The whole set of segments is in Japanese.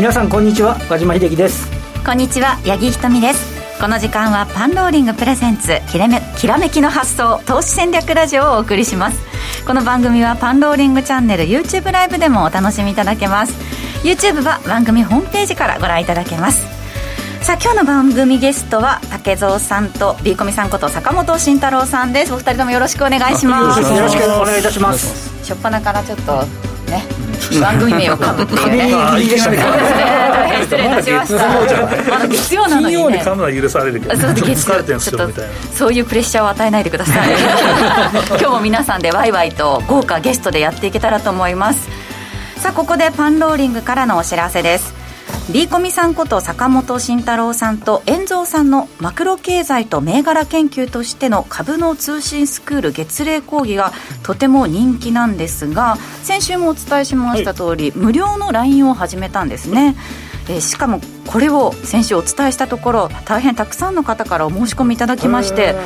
皆さんこんにちは和島秀樹です。こんにちは八木ひとみです。この時間はパンローリングプレゼンツきらめきらめきの発想投資戦略ラジオをお送りします。この番組はパンローリングチャンネル YouTube ライブでもお楽しみいただけます。YouTube は番組ホームページからご覧いただけます。さあ今日の番組ゲストは竹蔵さんとビーコミさんこと坂本慎太郎さんです。お二人ともよろしくお願いします。よろしくお願いいたします。初っ端からちょっとね。番組名をかぶっていうねいいですね大変失礼いたしました。まだ月曜なのにね。金曜に噛むのは許されるけどそうちょっと疲れてるんです。ちょっとよみたいなそういうプレッシャーを与えないでください。今日も皆さんでワイワイと豪華ゲストでやっていけたらと思います。さあここでパンローリングからのお知らせですリーコミさんこと坂本慎太郎さんと遠蔵さんのマクロ経済と銘柄研究としての株の通信スクール月例講義がとても人気なんですが先週もお伝えしました通り、無料の LINE を始めたんですね、えーしかもこれを先週お伝えしたところ大変たくさんの方からお申し込みいただきまして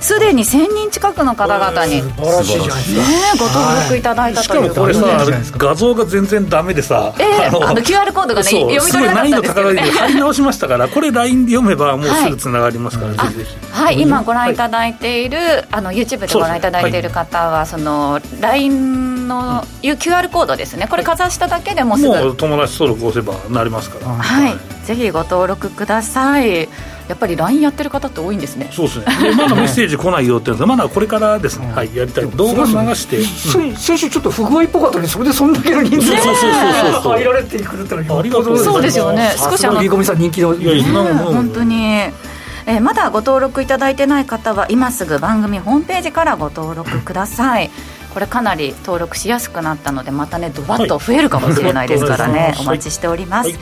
すでに1000人近くの方々に、ね、素晴らしいじゃないですか。ご登録いただいたしかということでもこれさ画像が全然ダメでさええあの QR コードがね読み取れなかったんですけ貼り直しましたからこれ LINE で読めばもうすぐつながりますから、ぜひぜひ。はい、今ご覧いただいている、あの YouTube でご覧いただいている方は、その LINE の、いう QR コードですね、これかざしただけでもうすぐ、もう友達登録押せばなりますから、はい、ぜひご登録ください。やっぱり LINE やってる方って多いんですね。そうですね。でまだメッセージ来ないよっていうのは まだこれからですね、はい、やりたい。動画流して、先先週ちょっと不具合っぽかったのにそれでそんだけの人数。そうそうそうそうそう。入られてくるってのはありがとうございます。そうですよね。少しあのビーコミさん人気のいやいや本当に、えーまだご登録いただいてない方は今すぐ番組ホームページからご登録くださいこれかなり登録しやすくなったのでまたねドバッと増えるかもしれないですからね、はいお待ちしております、はい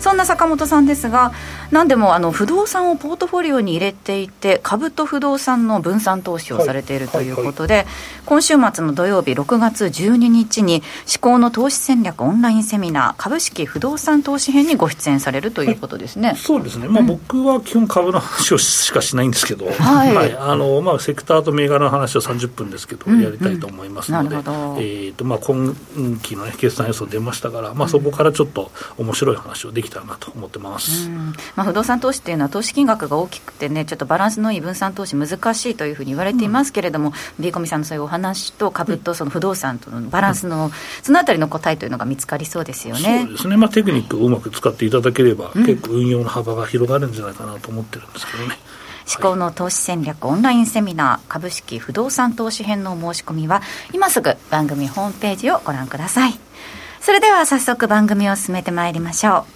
そんな坂本さんですが何でもあの不動産をポートフォリオに入れていて株と不動産の分散投資をされているということで、今週末の土曜日6月12日に至高の投資戦略オンラインセミナー株式不動産投資編にご出演されるということですね、そうですね、まあ、僕は基本株の話をしかしないんですけど、はい。あのまあ、セクターと銘柄の話を30分ですけど、うんやりたいと思いますので、なるほど。えーとまあ、今期の、ね、決算予想出ましたから、まあ、そこからちょっと面白い話をできたらなと思ってます。うん。まあ、不動産投資っていうのは投資金額が大きくてねちょっとバランスのいい分散投資難しいというふうに言われていますけれども、ビーコミさんのそういうお話と株とその不動産とのバランスの、そのあたりの答えというのが見つかりそうですよね。そうですね、まあ、テクニックをうまく使っていただければ、結構運用の幅が広がるんじゃないかなと思ってるんですけどね。至高の投資戦略オンラインセミナー株式不動産投資編のお申し込みは今すぐ番組ホームページをご覧ください。それでは早速番組を進めてまいりましょう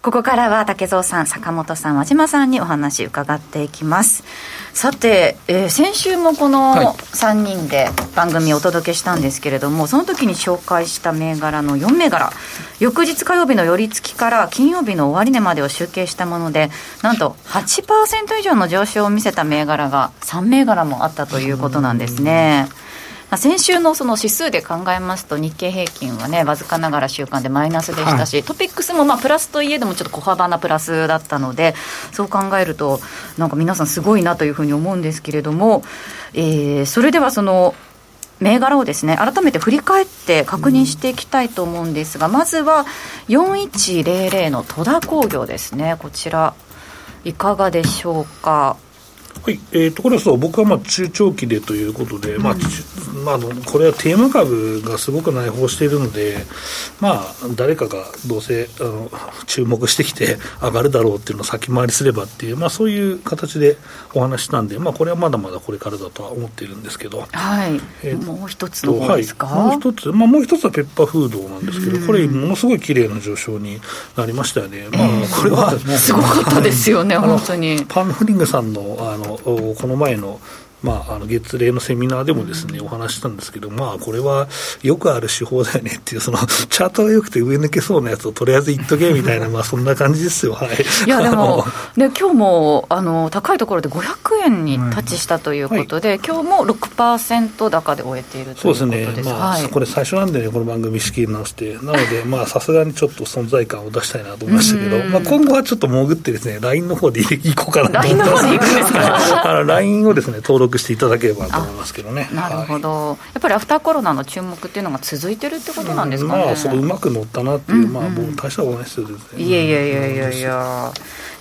ここからは竹蔵さん、坂本さん、和島さんにお話伺っていきます。さて、えー先週もこの3人で番組をお届けしたんですけれども、その時に紹介した銘柄の4銘柄、翌日火曜日の寄り付きから金曜日の終値までを集計したもので、なんと8%以上の上昇を見せた銘柄が3銘柄もあったということなんですね。まあ先週のその指数で考えますと日経平均はねわずかながら週間でマイナスでしたし、トピックスもまあプラスといえどもちょっと小幅なプラスだったのでそう考えるとなんか皆さんすごいなというふうに思うんですけれども、えーそれではその銘柄をですね改めて振り返って確認していきたいと思うんですが、まずは4100の戸田工業ですね。こちらいかがでしょうか？はい、えー、ところそう僕はまあ中長期でということで、まあちまあ、あのこれはテーマ株がすごく内包しているので、まあ、誰かがどうせあの注目してきて上がるだろうっていうのを先回りすればっていう、まあ、そういう形でお話したんで、まあ、これはまだまだこれからだとは思っているんですけど。はい、えーもう一つのですか、、もう一つ、まあ、もう一つはペッパーフードなんですけど、これ、ものすごい綺麗な上昇になりましたよね、まあ、これは、すごかったですよね、本当に。パンフリングさんのあのこの前のまあ、あの月例のセミナーでもですね、お話したんですけど、まあ、これはよくある手法だよねっていう、そのチャートが良くて上抜けそうなやつをとりあえず言っとけみたいな、まあそんな感じですよ、はい、いやでも、ね、今日もあの高いところで500円にタッチしたということで、はい、今日も6%高で終えているということです。そうですね、まあ、はい、これ、最初なんでね、この番組仕切り直して、なので、まあさすがにちょっと存在感を出したいなと思いましたけど、まあ、今後はちょっぱ潜ってですね、LINE の方でいこうかなと思います。LINE の方で行くんですか ?LINE をですね、登録していただければと思いますけどね。なるほど、はい、やっぱりアフターコロナの注目っていうのが続いてるってことなんですかね。まあ、そううまく乗ったなっていう、うんうん、まあ、もう大したことないですよ、ね、いやいやいやいやいや。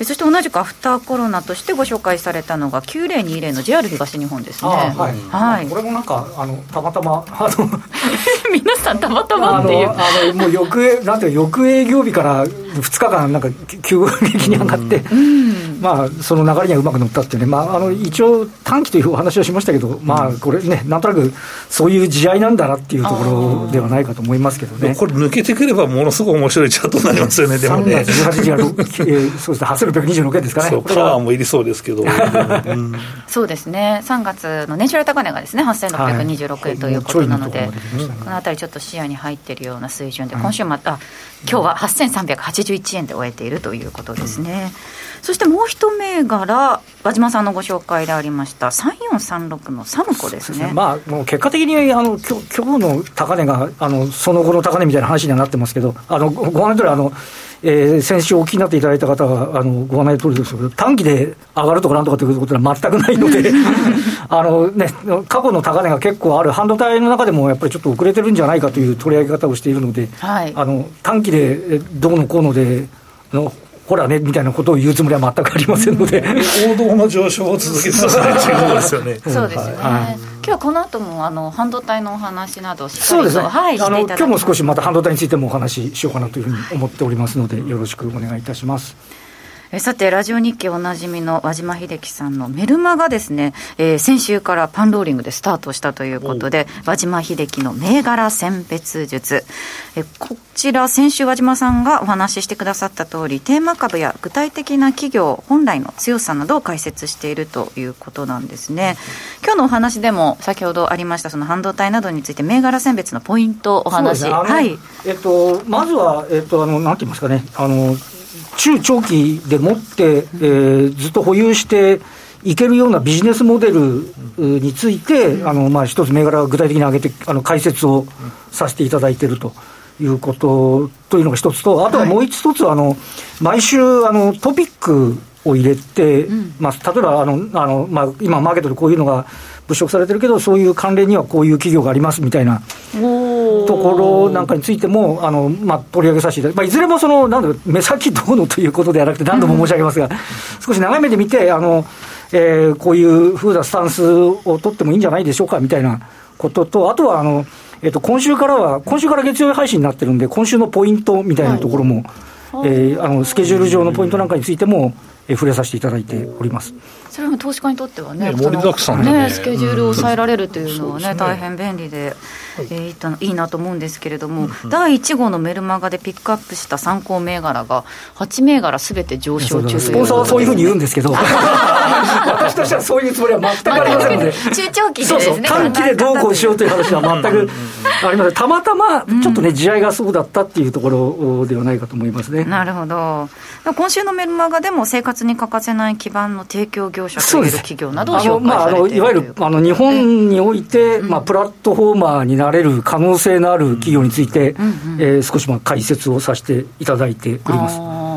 そして同じくアフターコロナとしてご紹介されたのが9020の JR 東日本ですね。はい、はい、これもなんかあのたまたまあの 皆さんたまたまっていう。あのもう翌なんていう翌営業日から2日間なんか急激に上がって、うん、まあその流れにはうまく乗ったっていうね、まあ、あの一応短期というお話をしましたけど、まあこれねなんとなくそういう時合なんだなっていうところではないかと思いますけどね。これ抜けてくればものすごく面白いチャートになりますよねでもね。3月18日が、えー、そうですね。8626円ですかね。そうパワーもいりそうですけど、うん、そうですね。3月の年収高値がですね8626円ということなので、はい、この辺りちょっと視野に入っているような水準で、今週また今日は8381円で終えているということですね。そしてもう一銘柄、和島さんのご紹介でありました3436のサムコですね。すね。まあ、もう結果的にあの今日今日の高値があのその後の高値みたいな話にはなってますけど、あのご案内通りあの、えー、先週お聞きになっていただいた方はあのご案内通りですけど、短期で上がるとかなんとかということは全くないので あの、ね、過去の高値が結構ある。半導体の中でもやっぱりちょっと遅れてるんじゃないかという取り上げ方をしているので、はい、あの短期でどうのこうのでのほらねみたいなことを言うつもりは全くありませんので、王道の上昇を続けさいということですよね。そうですね、はい、今日はこの後もあの半導体のお話などしっかりとそうですね、はい、あの今日も少しまた半導体についてもお話ししようかなというふうに思っておりますので、よろしくお願いいたします。えさて、ラジオ日経おなじみの和島秀樹さんのメルマがですね、えー、先週からパンローリングでスタートしたということで、和島秀樹の銘柄選別術。えこちら、先週和島さんがお話ししてくださった通り、テーマ株や具体的な企業本来の強さなどを解説しているということなんですね。今日のお話でも先ほどありましたその半導体などについて銘柄選別のポイントお話、ね、はい。えっとまずはえっとあのなんて言いますかねあの中長期でもって、えー、ずっと保有していけるようなビジネスモデルについて、あのまあ、一つ銘柄を具体的に挙げて、あの解説をさせていただいていると。いうことというのが一つと、あとはもう一つ、あの毎週あのトピックを入れて、まあ、例えばあのあの、まあ、今、マーケットでこういうのが物色されてるけど、そういう関連にはこういう企業がありますみたいなところなんかについても、あのまあ、取り上げさせていただいて、まあ、いずれもそのなんだろう目先どうのということではなくて、何度も申し上げますが、うん、少し長い目で見て、あのえー、こういうふうなスタンスを取ってもいいんじゃないでしょうかみたいなことと、あとはあの、えー、と今週からは、今週から月曜日配信になってるんで、今週のポイントみたいなところも、はい、えー、あのスケジュール上のポイントなんかについても、え触れさせていただいております。それも投資家にとってはね、ね盛りだくさんね、ね、スケジュールを抑えられるというのはね、ね。大変便利で、はい、えー、いいなと思うんですけれども、第1号のメルマガでピックアップした参考銘柄が、8銘柄すべて上昇中スポンサーはそういうふうに言うんですけど、私としてはそういうつもりは全くありませんので、中長期で、ね、そうそう。短期でどうこうしようという話は全くありません、たまたまちょっとね、地合いがそうだったっていうところではないかと思いますね。なるほど。今週のメルマガでも生活に欠かせない基盤の提供業者という企業などを紹介されている、まあ、あのいわゆるあの日本において、まあ、プラットフォーマーになれる可能性のある企業について、えー、少しまあ解説をさせていただいております。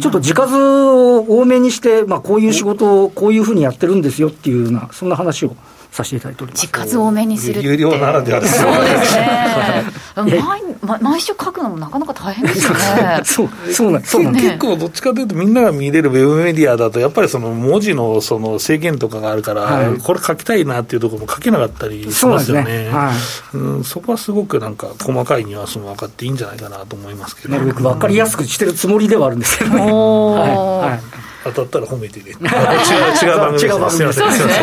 ちょっと字数を多めにして、まあ、こういう仕事をこういうふうにやってるんですよっていうような、そんな話をさせていただいております。字数多めにする有料ならではですそうですね。毎毎週書くのもなかなか大変ですよね。そうそうなんそうなん。結構どっちかというとみんなが見れるウェブメディアだとやっぱりその文字のその制限とかがあるから、はい、これ書きたいなっていうところも書けなかったりしますよね、ね。はい、うん、そこはすごくなんか細かいニュアンスも分かっていいんじゃないかなと思いますけど。なるべく分かりやすくしてるつもりではあるんですけどね、はい、はい当たったら褒めてね。違う違う番組ですす。みません。すみませ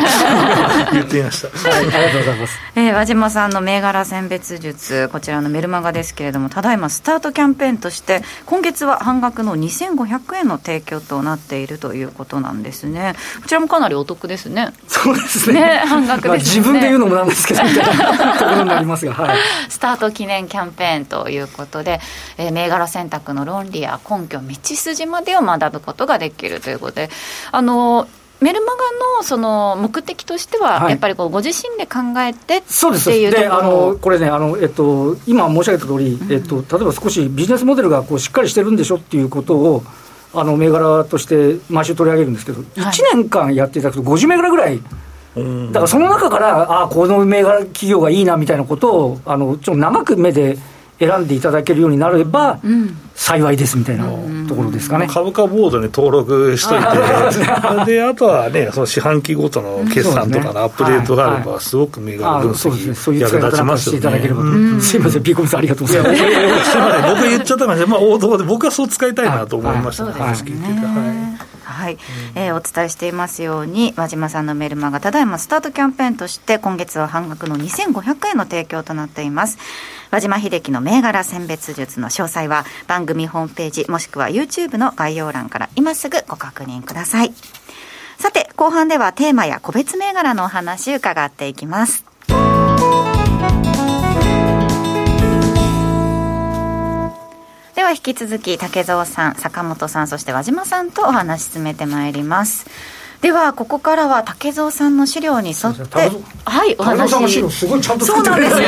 ん。言ってみました。はい、ありがとうございます。えー和島さんの銘柄選別術こちらのメルマガですけれどもただいまスタートキャンペーンとして今月は半額の2500円の提供となっているということなんですね。こちらもかなりお得ですね。そうですね。ね半額ですよね。まあ自分で言うのもなんですけど、みたいなところになりますが、はい。スタート記念キャンペーンということで、えー銘柄選択の論理や根拠道筋までを学ぶことができるということで。あのメルマガのその目的としては、はい。やっぱりこうご自身で考えてそうですっていうとこであろのこれねあの、えっと、今申し上げた通り、えっと、例えば少しビジネスモデルがこうしっかりしてるんでしょっていうことを、あの銘柄として毎週取り上げるんですけど、1年間やっていただくと、50銘柄ぐらい、うん。だからその中から、ああ、この銘柄企業がいいなみたいなことを、あのちょっと長く目で選んでいただけるようになれば、幸いですみたいなところですかね。株価ボードに登録しといて、であとはね、その四半期ごとの決算とかのアップデートがあれば、すごく銘柄分ああそうですね、そう析いう使い役立ちますよね。いただければと、うん。すいません、ピーコミさん、ありがとうございます。すいません、僕言っちゃったかもしれない、まあ、王道で、僕はそう使いたいなと思いましたね、話聞いてて。はいはい、えーお伝えしていますように和島さんのメルマガただいまスタートキャンペーンとして今月は半額の2500円の提供となっています。和島秀樹の銘柄選別術の詳細は番組ホームページもしくは YouTube の概要欄から今すぐご確認ください。さて後半ではテーマや個別銘柄のお話伺っていきますでは引き続き竹蔵さん坂本さんそして和島さんとお話し進めてまいります。ではここからは竹蔵さんの資料に沿ってはいお話さんの資料、すごいちゃんとそう作ってくな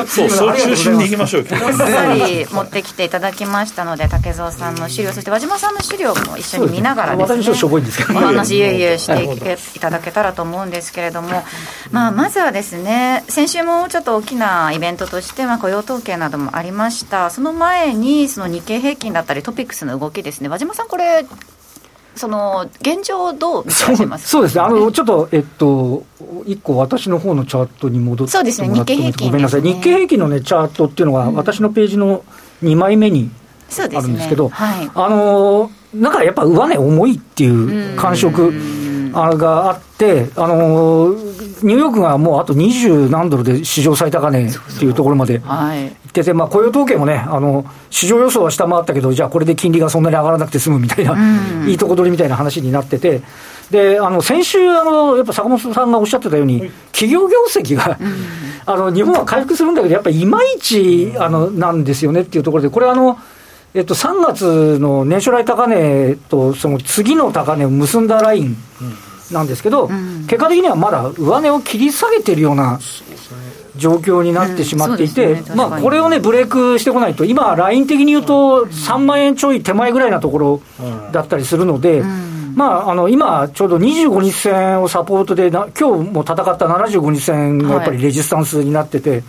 んですよそう、それ中心に行きましょう、っさり持ってきていただきましたので竹蔵さんの資料そして和島さんの資料も一緒に見ながらですね私ちょっとしょぼいんですけどお話ゆいゆいしていけいただけたらと思うんですけれども、まあ、まずはですね先週もちょっと大きなイベントとして、まあ、雇用統計などもありましたその前にその日経平均だったりトピックスの動きですね和島さんこれその現状どう見てらっしゃいますそうですね、あのちょっと、えっと、一個、私の方のチャートに戻ってそうですね。ごめんなさい、日経平均の、ね、チャートっていうのが、私のページの2枚目にあるんですけど、はい。あのなんかやっぱ上値重いっていう感触あがあって、あのニューヨークがもうあと20何ドルで史上最高値っていうところまではい。行ってて、まあ、雇用統計もねあの、市場予想は下回ったけど、じゃあこれで金利がそんなに上がらなくて済むみたいな、いいとこ取りみたいな話になってて、であの先週あの、やっぱ坂本さんがおっしゃってたように、企業業績が、あの日本は回復するんだけど、やっぱりいまいちあのなんですよねっていうところで、これあの、えっと、3月の年初来高値とその次の高値を結んだラインなんですけど、結果的にはまだ上値を切り下げてるような状況になってしまっていて、うんね。まあ、これをね、ブレイクしてこないと、今、ライン的に言うと、3万円ちょい手前ぐらいなところだったりするので、まあ、あの今、ちょうど25日線をサポートでな、今日も戦った75日線がやっぱりレジスタンスになってて、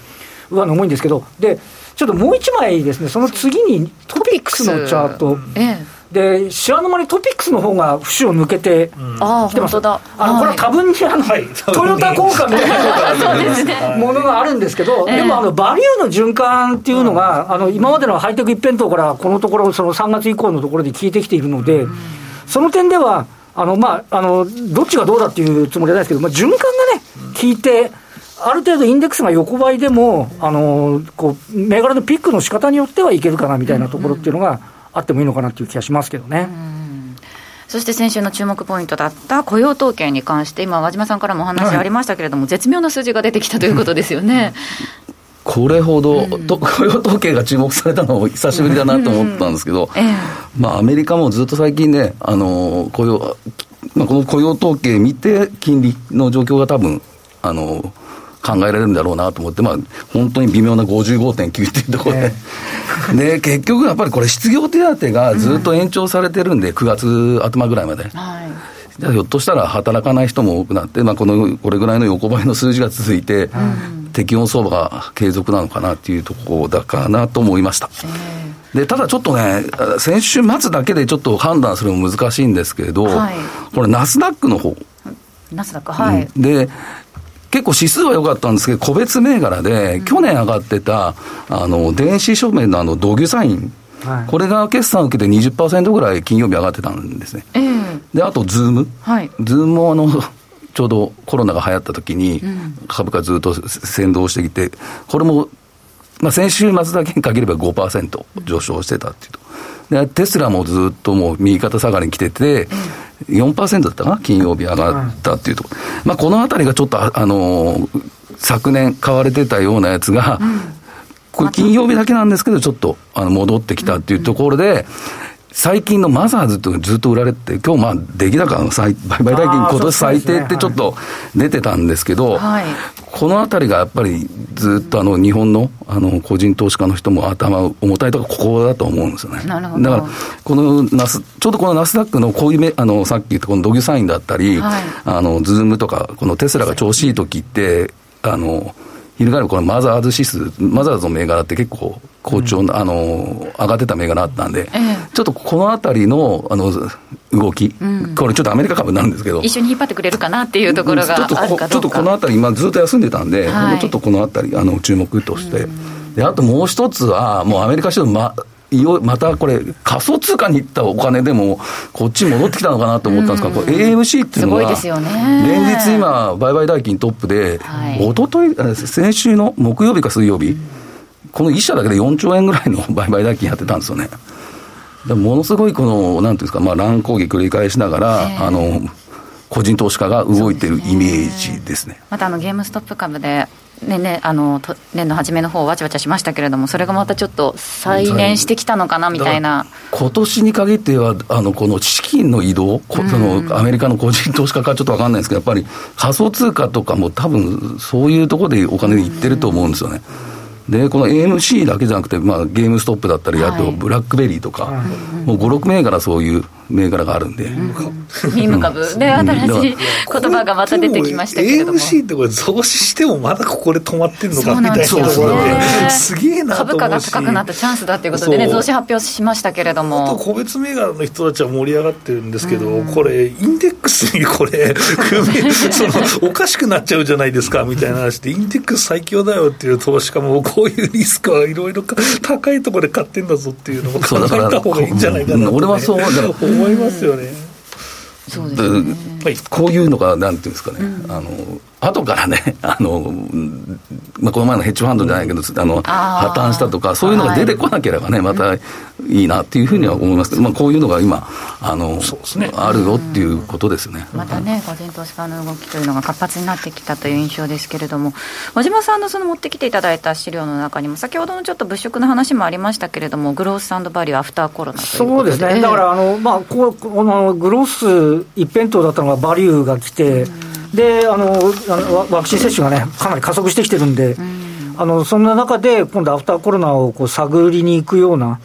上値重いんですけど、でちょっともう一枚ですね、その次にトピックスのチャート。ええで知らぬ間にトピックスの方が節を抜けてああきてます、本当だ。あのこれは多分にあの、はい。トヨタ効果みたいなものがあるんで。すけど、でもあのバリューの循環っていうのが、あの今までのハイテク一辺倒からこのところ、その3月以降のところで効いてきているので、その点では、あのまあ、あのどっちがどうだっていうつもりはないですけど、まあ、循環がね、効いて、ある程度インデックスが横ばいでも、あのこう銘柄のピックの仕方によってはいけるかなみたいなところっていうのがあってもいいのかなっていう気がしますけどね。そして先週の注目ポイントだった雇用統計に関して、今、和島さんからもお話ありましたけれども、絶妙な数字が出てきたということですよね。これほど、と雇用統計が注目されたのも久しぶりだなと思ったんですけど、ええまあ、アメリカもずっと最近ね、あの雇用まあ、この雇用統計見て、金利の状況が多分あの考えられるんだろうなと思って、まあ、本当に微妙な55.9っていうところで、で結局やっぱりこれ、失業手当がずっと延長されてるんで、9月頭ぐらいまで。はい。じゃあひょっとしたら働かない人も多くなって、まあ、このこれぐらいの横ばいの数字が続いて、適温相場が継続なのかなっていうところだかなと思いました。でただちょっとね、先週末だけでちょっと判断するの難しいんですけれど、はい。これ、ナスダックの方、ナスダック、はい。うんで結構指数は良かったんですけど、個別銘柄で、去年上がってたあの電子署名のあのドキュサイン、はいこれが決算を受けて20%ぐらい金曜日上がってたんですね。ええで、あと、ズーム。はいズームもあの、ちょうどコロナが流行った時に、株価ずっと先導してきて、これも、まあ、先週末だけに限れば5%上昇してたっていうと。で、テスラもずっともう右肩下がりに来てて、4%だったかな？金曜日上がったっていうとこ。ろ。まあ、このあたりがちょっと、ああのー昨年買われてたようなやつが、これ金曜日だけなんですけど、ちょっとあの戻ってきたっていうところで、最近のマザーズってずっと売られて、今日まあ出来高の最売買代金今年最低ってちょっと出てたんですけど、はい。このあたりがやっぱりずっとあの日本のあの個人投資家の人も頭重たいとこここだと思うんですよね。なるほど。だから、このナス、ちょうどこのナスダックのこういうめ、あの、さっき言ったこのドキュサインだったり、はい。あの、ズームとか、このテスラが調子いい時って、あの、翻るこのマザーズ指数、マザーズの銘柄って結構好調な、あの、上がってた銘柄あったんで、ええちょっとこのあたりの、あの、動き、これちょっとアメリカ株になるんですけど、一緒に引っ張ってくれるかなっていうところがちょっとこちょっとかどうかこのあたり、今ずっと休んでたんで、はい。もうちょっとこのあたり、あの、注目として。で、あともう一つは、もうアメリカ市場、ま、またこれ、仮想通貨に行ったお金でも、こっちに戻ってきたのかなと思ったんですが、これ AMC っていうのは、すごいですよね。連日今、売買代金トップで、はい。一昨日あ先週の木曜日か水曜日、この1社だけで4兆円ぐらいの売買代金やってたんですよね。ものすごいこの、なんていうんですか、まあ、乱高下繰り返しながら、ええあの、個人投資家が動いてるイメージですね。またあのゲームストップ株で、ねね、あのと年の初めの方わちゃわちゃしましたけれども、それがまたちょっと再燃してきたのかなみたいな、今年に限っては、あの、この資金の移動、こその、アメリカの個人投資家かちょっとわかんないですけど、やっぱり仮想通貨とかも多分、そういうところでお金いってると思うんですよね。で、この AMC だけじゃなくて、まあ、ゲームストップだったり、あはい。と、ブラックベリーとか、もう5、6銘柄そういう銘柄があるんで、ミーム株で、新しい言葉がまた出てきましたけれども。AMC ってこれ増資してもまだここで止まってるのかみたいなとなんですよころねで。すげえな株価が高くなったチャンスだということでね、増資発表しましたけれども。個別銘柄の人たちは盛り上がってるんですけど、これ、インデックスにこれ、そのおかしくなっちゃうじゃないですかみたいな話で、インデックス最強だよっていう投資家も、こういうリスクはいろいろ高いところで買ってんだぞっていうのも考えた方がいいんじゃないかなと、ね、うん俺はそう思いますよね。そうですね。はいこういうのが、なんていうんですかね、あの、後からね、あの、うんまあ、この前のヘッジファンドじゃないけど、あの、破綻したとか、そういうのが出てこなければね、またいいなっていうふうには思います。けど、まあ、こういうのが今、あの、ね。あるよっていうことですね。またね、個人投資家の動きというのが活発になってきたという印象ですけれども、和島さんのその持ってきていただいた資料の中にも、先ほどのちょっと物色の話もありましたけれども、グロースバリューアフターコロナということで。そうですね、だからあの、まあ、こうこのグロース一辺倒だったのがバリューが来て、であのワワクチン接種がね、かなり加速してきてるんで、あのそんな中で、今度、アフターコロナをこう探りに行くような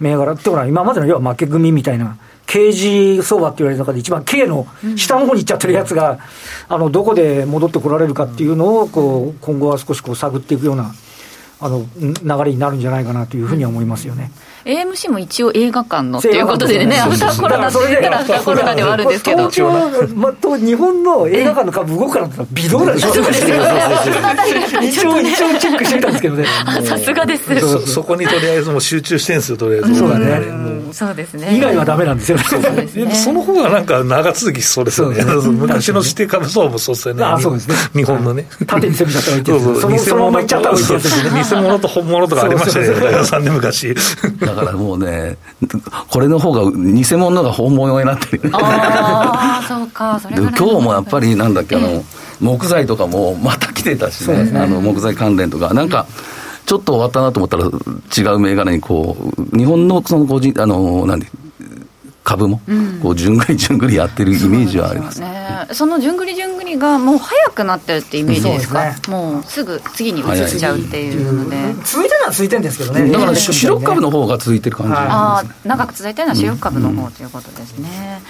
銘柄っていうのは、今までの要は負け組みたいな。刑事相場って言われる中で一番 K の下の方に行っちゃってるやつが、あのどこで戻ってこられるかっていうのをこう今後は少しこう探っていくようなあのん流れになるんじゃないかなというふうには思いますよね。AMC も一応映画館のということでね、アフターコロナと言ったらアフターコロナではあるんですけど。東京、ま、と日本の映画館の株動くかなって言ったら微動だでしょ。そうですよねそのあたりがね一応、一応チェックしてみたんですけどね。あ さすがです。そそこにとりあえずもう集中してるんですよ、とりあえず。そうだねそうですね。以外はダメなんですよね。でその方がなんか長続きしそうですよね。そうですね昔の指定株相もそうですよね。あそうですね日本のね。縦に攻めちゃったらいいってそのそのまま行っちゃったらいいですね。偽物と本物とかありましたね、そうそうそう高田さんね、昔。だからもうね、これの方が、偽物が本物になってる。ああ、そうか、それ今日もやっぱりなんだっけ、あえの、木材とかもまた来てたしね、あの木材関連とか、なんか、ちょっと終わったなと思ったら、違う銘柄にこう、日本のその個人、あの、なんで、株も、こう、じゅんぐりじゅんぐりやってるイメージはあります。ね。そのじゅんぐりじゅんぐりがもう早くなってるってイメージですか？そうですもうすぐ次に移っちゃうっていうので、続いてるのは続いてるんですけどね。だから、ね主力株の方が続いてる感じ。はい。ああ長く続いてるのは主力株の方ということですね、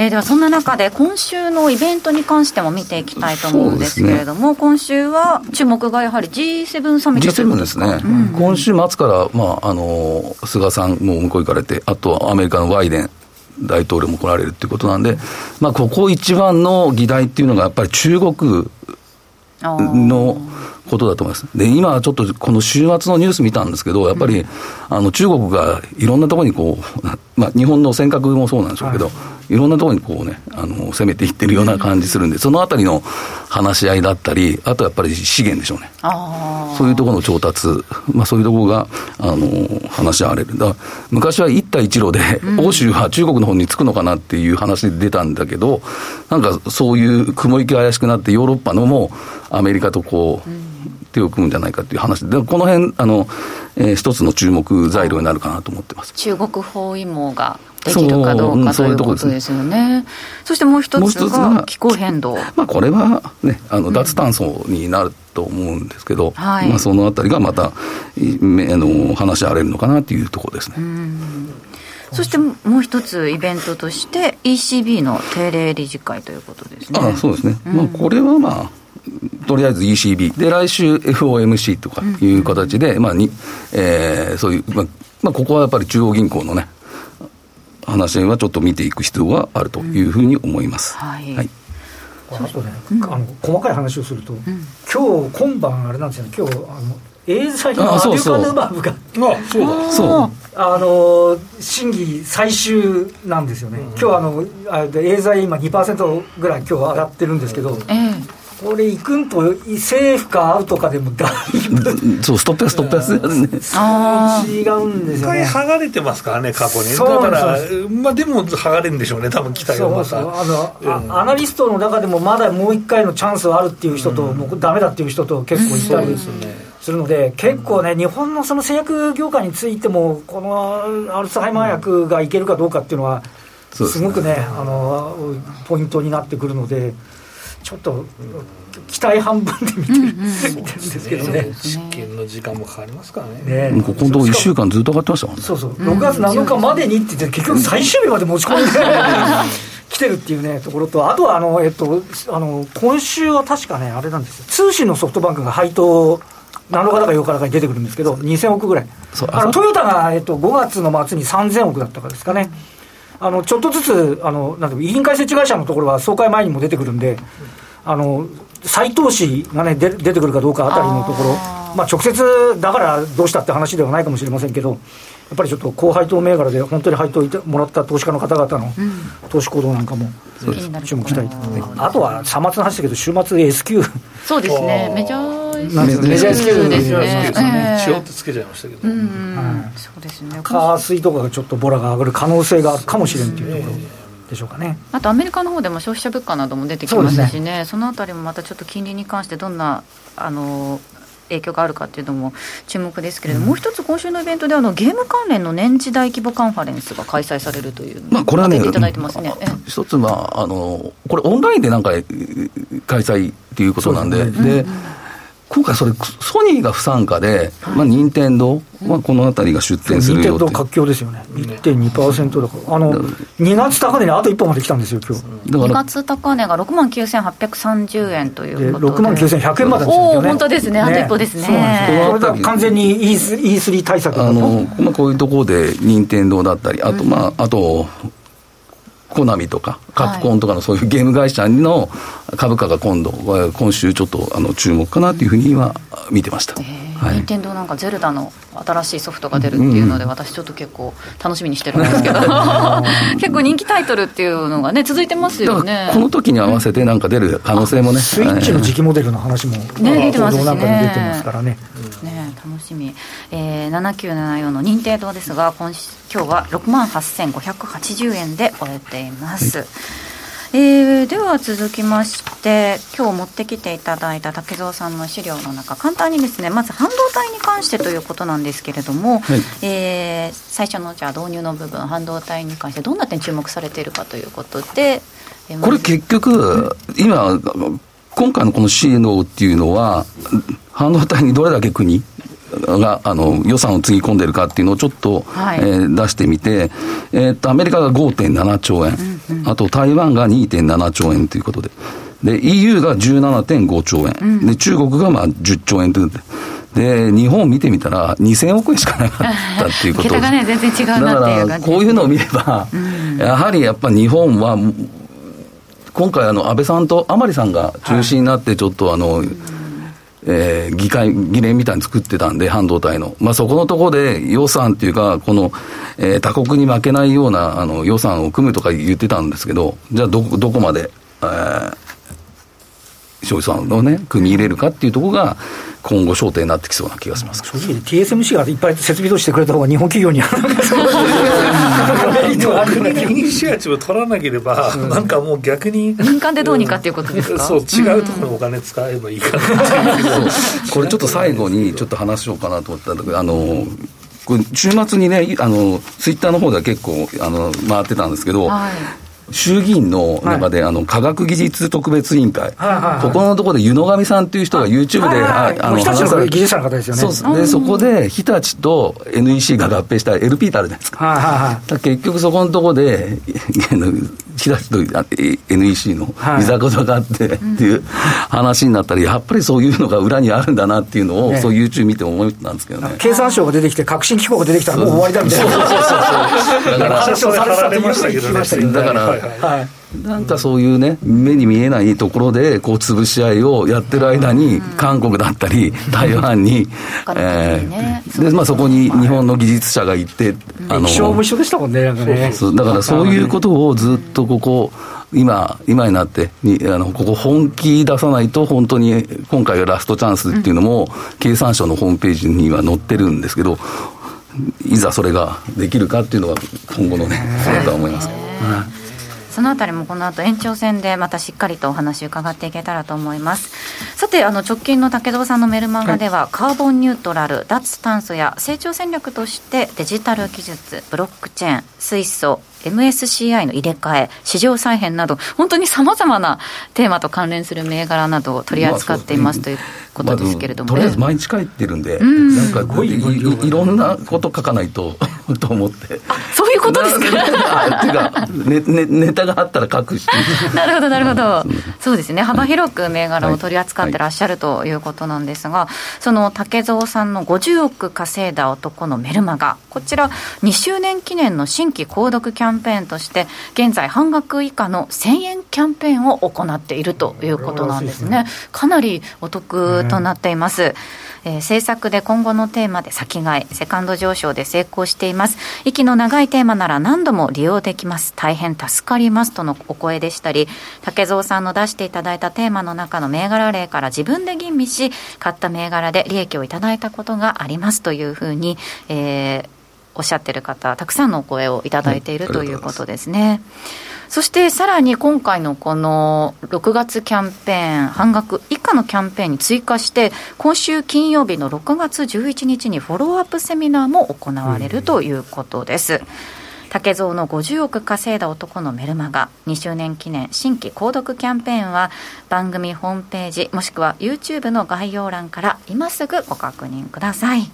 えーではそんな中で今週のイベントに関しても見ていきたいと思うんですけれども、今週は注目がやはり G7 サミットというこ G7 とですね、今週末から、まあ、あの菅さんも向こう行かれて、あとはアメリカのバイデン大統領も来られるということなんで、まあ、ここ一番の議題っていうのが、やっぱり中国のことだと思います。で、今ちょっとこの週末のニュース見たんですけど、やっぱり、あの中国がいろんなところにこう、まあ日本の尖閣もそうなんでしょうけど、い、ろんなところにこうね、あの、攻めていってるような感じするんで、そのあたりの話し合いだったり、あとやっぱり資源でしょうね。そういうところの調達、まあそういうところが、あの、話し合われる。だ昔は一帯一路で、欧州は中国の方に着くのかなっていう話で出たんだけど、なんかそういう雲行きが怪しくなって、ヨーロッパのもアメリカとこう、手を組むんじゃないかっていう話で、この辺あの、えー、一つの注目材料になるかなと思ってます中国包囲網ができるかどうかということですよね。そしてもう一つが気候変動。まあこれはね、あの脱炭素になると思うんですけど、うんはい、まあそのあたりがまたあの話し合われるのかなというところですね。そしてもう一つイベントとして ECB の定例理事会ということですね。あそうですね。うん、まあこれはまあとりあえず ECB、で、来週 FOMC とかいう形で、まあに、えー、そういう、まあ、まあ、ここはやっぱり中央銀行のね、話はちょっと見ていく必要があるというふうに思います。はい、はい。あとね、うん、あの細かい話をすると、うん、今日今晩あれなんですよね。今日あのエーザイのアデュカヌマブが。あそうだ。そう。あの審議最終なんですよね、うん、今日あのあエーザイ今2%ぐらい今日上がってるんですけど、えーこれ、行くんと、セーフかアウトかでもだいぶ、そう、ストップやストップやすね。違うんですよね。一回剥がれてますからね、過去に。だから、まあでも剥がれるんでしょうね、多分期待はまた。そうそうあの、うん、アナリストの中でもまだもう一回のチャンスはあるっていう人と、うん、もうダメだっていう人と結構いたりするので、結構ね、日本のその製薬業界についても、このアルツハイマー薬がいけるかどうかっていうのは、すごくね、あのポイントになってくるので。ちょっと期待半分で見てる,、んですけどね実験の時間もかかりますからねねここのとこ1週間ずっと上がってましたもんね。そうそう。6月7日までにって言って結局最終日まで持ち込んで来てるっていうねところとあとはあの、えっと、あの今週は確かねあれなんですよ。通信のソフトバンクが配当7日だか8日だかに出てくるんですけど、2000億ぐらい、あのトヨタが、えっと、5月の末に3000億だったかですかね、あのちょっとずつ、あのなんて委員会設置会社のところは総会前にも出てくるんで、あの再投資がね出てくるかどうかあたりのところ、まあ、直接だからどうしたって話ではないかもしれませんけど、やっぱりちょっと高配当銘柄で本当に配当もらった投資家の方々の投資行動なんかも注目したい、うん、あとはさまつの話だけど、週末 S q そうですね、メジャーメジャー S q ですよね、ちょっとつけちゃいましたけど、そうですね、火水とかがちょっとボラが上がる可能性があるかもしれんというところ。でしょうかね。あとアメリカの方でも消費者物価なども出てきますしね、そ、ね、のあたりもまたちょっと金利に関してどんなあの影響があるかっていうのも注目ですけれども、うん、もう一つ今週のイベントであのゲーム関連の年次大規模カンファレンスが開催されるというまあこれはね、いただいてますね。一つはあのこれオンラインでなんか開催っていうことなんで、で、ね。うん今回それ、ソニーが不参加で、まあ、任天堂はこのあたりが出展するよ任天堂活況ですよね、1.2%だから、あの2月高値にあと一歩まで来たんですよ、今日。だ2月高値が6万9830円ということで、6万9100円までですよね、本当ですね、あと一歩ですね、これ完全に E3 対策あの、まあ、こういうところで、任天堂だったり、あと、まあ、あと、コナミとか、カプコンとかのそういうゲーム会社の株価が今度、今週ちょっとあの注目かなというふうには見てました。任天堂なんかゼルダの新しいソフトが出るっていうので、私ちょっと結構楽しみにしてるんですけど。結構人気タイトルっていうのがね続いてますよね。この時に合わせてなんか出る可能性もね、スイッチの次期モデルの話も、ね、出てますしね。出てますからねね楽しみ、えー、7974の任天堂ですが今今日は6万8580円で終えています、はい。えー、では続きまして今日持ってきていただいた竹蔵さんの資料の中簡単にですねまず半導体に関してということなんですけれども、はい、えー、最初のじゃあ導入の部分半導体に関してどんな点注目されているかということで、えー、これ結局、今今回のこの CNO っていうのは半導体にどれだけ国があの予算をつぎ込んでるかっていうのをちょっと、はい、えー、出してみて、えー、っとアメリカが5.7兆円、うんうん、あと台湾が2.7兆円ということで、で EU が17.5兆円、うん、で中国がまあ10兆円ということで。で日本を見てみたら、2000億円しかなかったっていうこと。がね、全然違うなっていう感じ、こういうのを見れば、うん、やはりやっぱ日本は、今回あの、安倍さんと甘利さんが中心になって、ちょっとあの、はいえー、議会、議連みたいに作ってたんで、半導体の。まあ、そこのところで予算っていうか、この、えー、他国に負けないような、あの、予算を組むとか言ってたんですけど、じゃあ、ど、どこまで、えー、消費産をね、組み入れるかっていうところが、今後焦点になってきそうな気がします。正直、TSMC がいっぱい設備投資してくれた方が日本企業にはメリットがあるイニシアチブを取らなければ、うん、なんかもう逆に民間でどうにかっていうことですか、そう違うところのお金使えばいいかなっていう、これちょっと最後にちょっと話しようかなと思ったんだけどあのこれ週末にねあのツイッターの方では結構あの回ってたんですけど、はい衆議院の中で、あの科学技術特別委員会、ここのところで湯野上さんという人が YouTube で、あの日立の技術者の方ですよね。そうでそこで日立と NEC が合併した LP ってあるじゃないですか。結局そこのところで、日立と NEC のい。ざこざがあってっていう話になったら、やっぱりそういうのが裏にあるんだなっていうのを、そう YouTube 見て思ったんですけどね。経産省が出てきて、革新機構が出てきたらもう終わりだみたいな。そうそうそうそう。だから、話をさなんかそういうね、目に見えないところで、こう、潰し合いをやってる間に、韓国だったり、台湾に、えー、で、まあそこに日本の技術者がいて、あの、勝負一緒でしたもんね、なんかね。そうだからそういうことをずっとここ、今、今になってにあの、ここ本気出さないと、本当に今回がラストチャンスっていうのも、経産省のホームページには載ってるんですけど、いざそれができるかっていうのが、今後のね、それだと思います。はいそのあたりもこの後延長戦でまたしっかりとお話伺っていけたらと思います。さてあの直近の武藤さんのメルマガでは、はい、カーボンニュートラル脱炭素や成長戦略としてデジタル技術ブロックチェーン水素 MSCI の入れ替え、市場再編など、本当にさまざまなテーマと関連する銘柄などを取り扱っていますということですけれども、まあ、とりあえず毎日書いてるんで、ん。なんかいいろんなこと書かないと と思って。あそうことですか？っていうか、ねね、ネタがあったら書くし。なるほど、なるほど。そうですね、幅広く銘柄を取り扱ってらっしゃるということなんですが、その竹蔵さんの50億稼いだ男のメルマガ、こちら、2周年記念の新規購読キャンペーンとして、現在、半額以下の1000円キャンペーンを行っているということなんですね。かなりお得となっています。えー、政策で今後のテーマで先買い、セカンド上昇で成功しています。息の長いテーマなら何度も利用できます。大変助かりますとのお声でしたり、竹蔵さんの出していただいたテーマの中の銘柄例から自分で吟味し、買った銘柄で利益をいただいたことがありますというふうに、えー、おっしゃってる方、たくさんのお声をいただいている、はい、ということですね。そしてさらに今回のこの6月キャンペーン、半額以下のキャンペーンに追加して、今週金曜日の6月11日にフォローアップセミナーも行われるということです。竹蔵の50億稼いだ男のメルマガ2周年記念新規購読キャンペーンは番組ホームページもしくは YouTube の概要欄から今すぐご確認ください。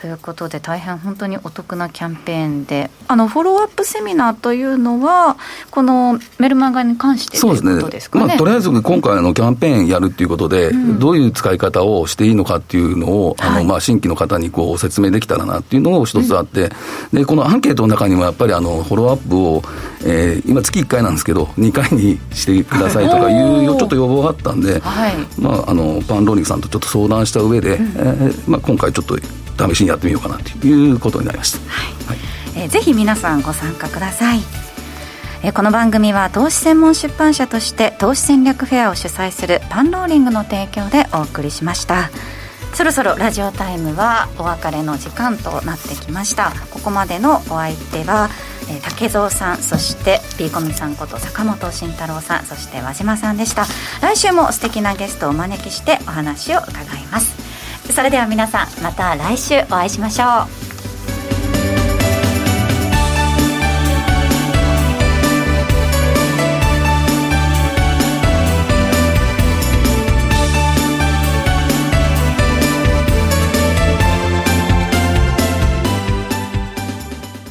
ということで大変本当にお得なキャンペーンであのフォローアップセミナーというのはこのメルマガに関してそうですね？ですね、まあ、とりあえず今回のキャンペーンやるっていうことで、うん、どういう使い方をしていいのかっていうのを、あのまあ新規の方にこう説明できたらなっていうのを一つあって、うん、でこのアンケートの中にもやっぱりあのフォローアップを、えー、今月1回なんですけど2回にしてくださいとかいうちょっと要望があったんで、はい、まあ、あのパンローニングさんとちょっと相談した上で、うん、えー、まあ、今回ちょっと試しにやってみようかなということになりました、はい。えー、ぜひ皆さんご参加ください。えこの番組は投資専門出版社として投資戦略フェアを主催するパンローリングの提供でお送りしました。そろそろラジオタイムはお別れの時間となってきました。ここまでのお相手は、えー、竹蔵さんそしてピーコミさんこと坂本慎太郎さんそして和島さんでした。来週も素敵なゲストをお招きしてお話を伺いますそれでは皆さんまた来週お会いしましょう。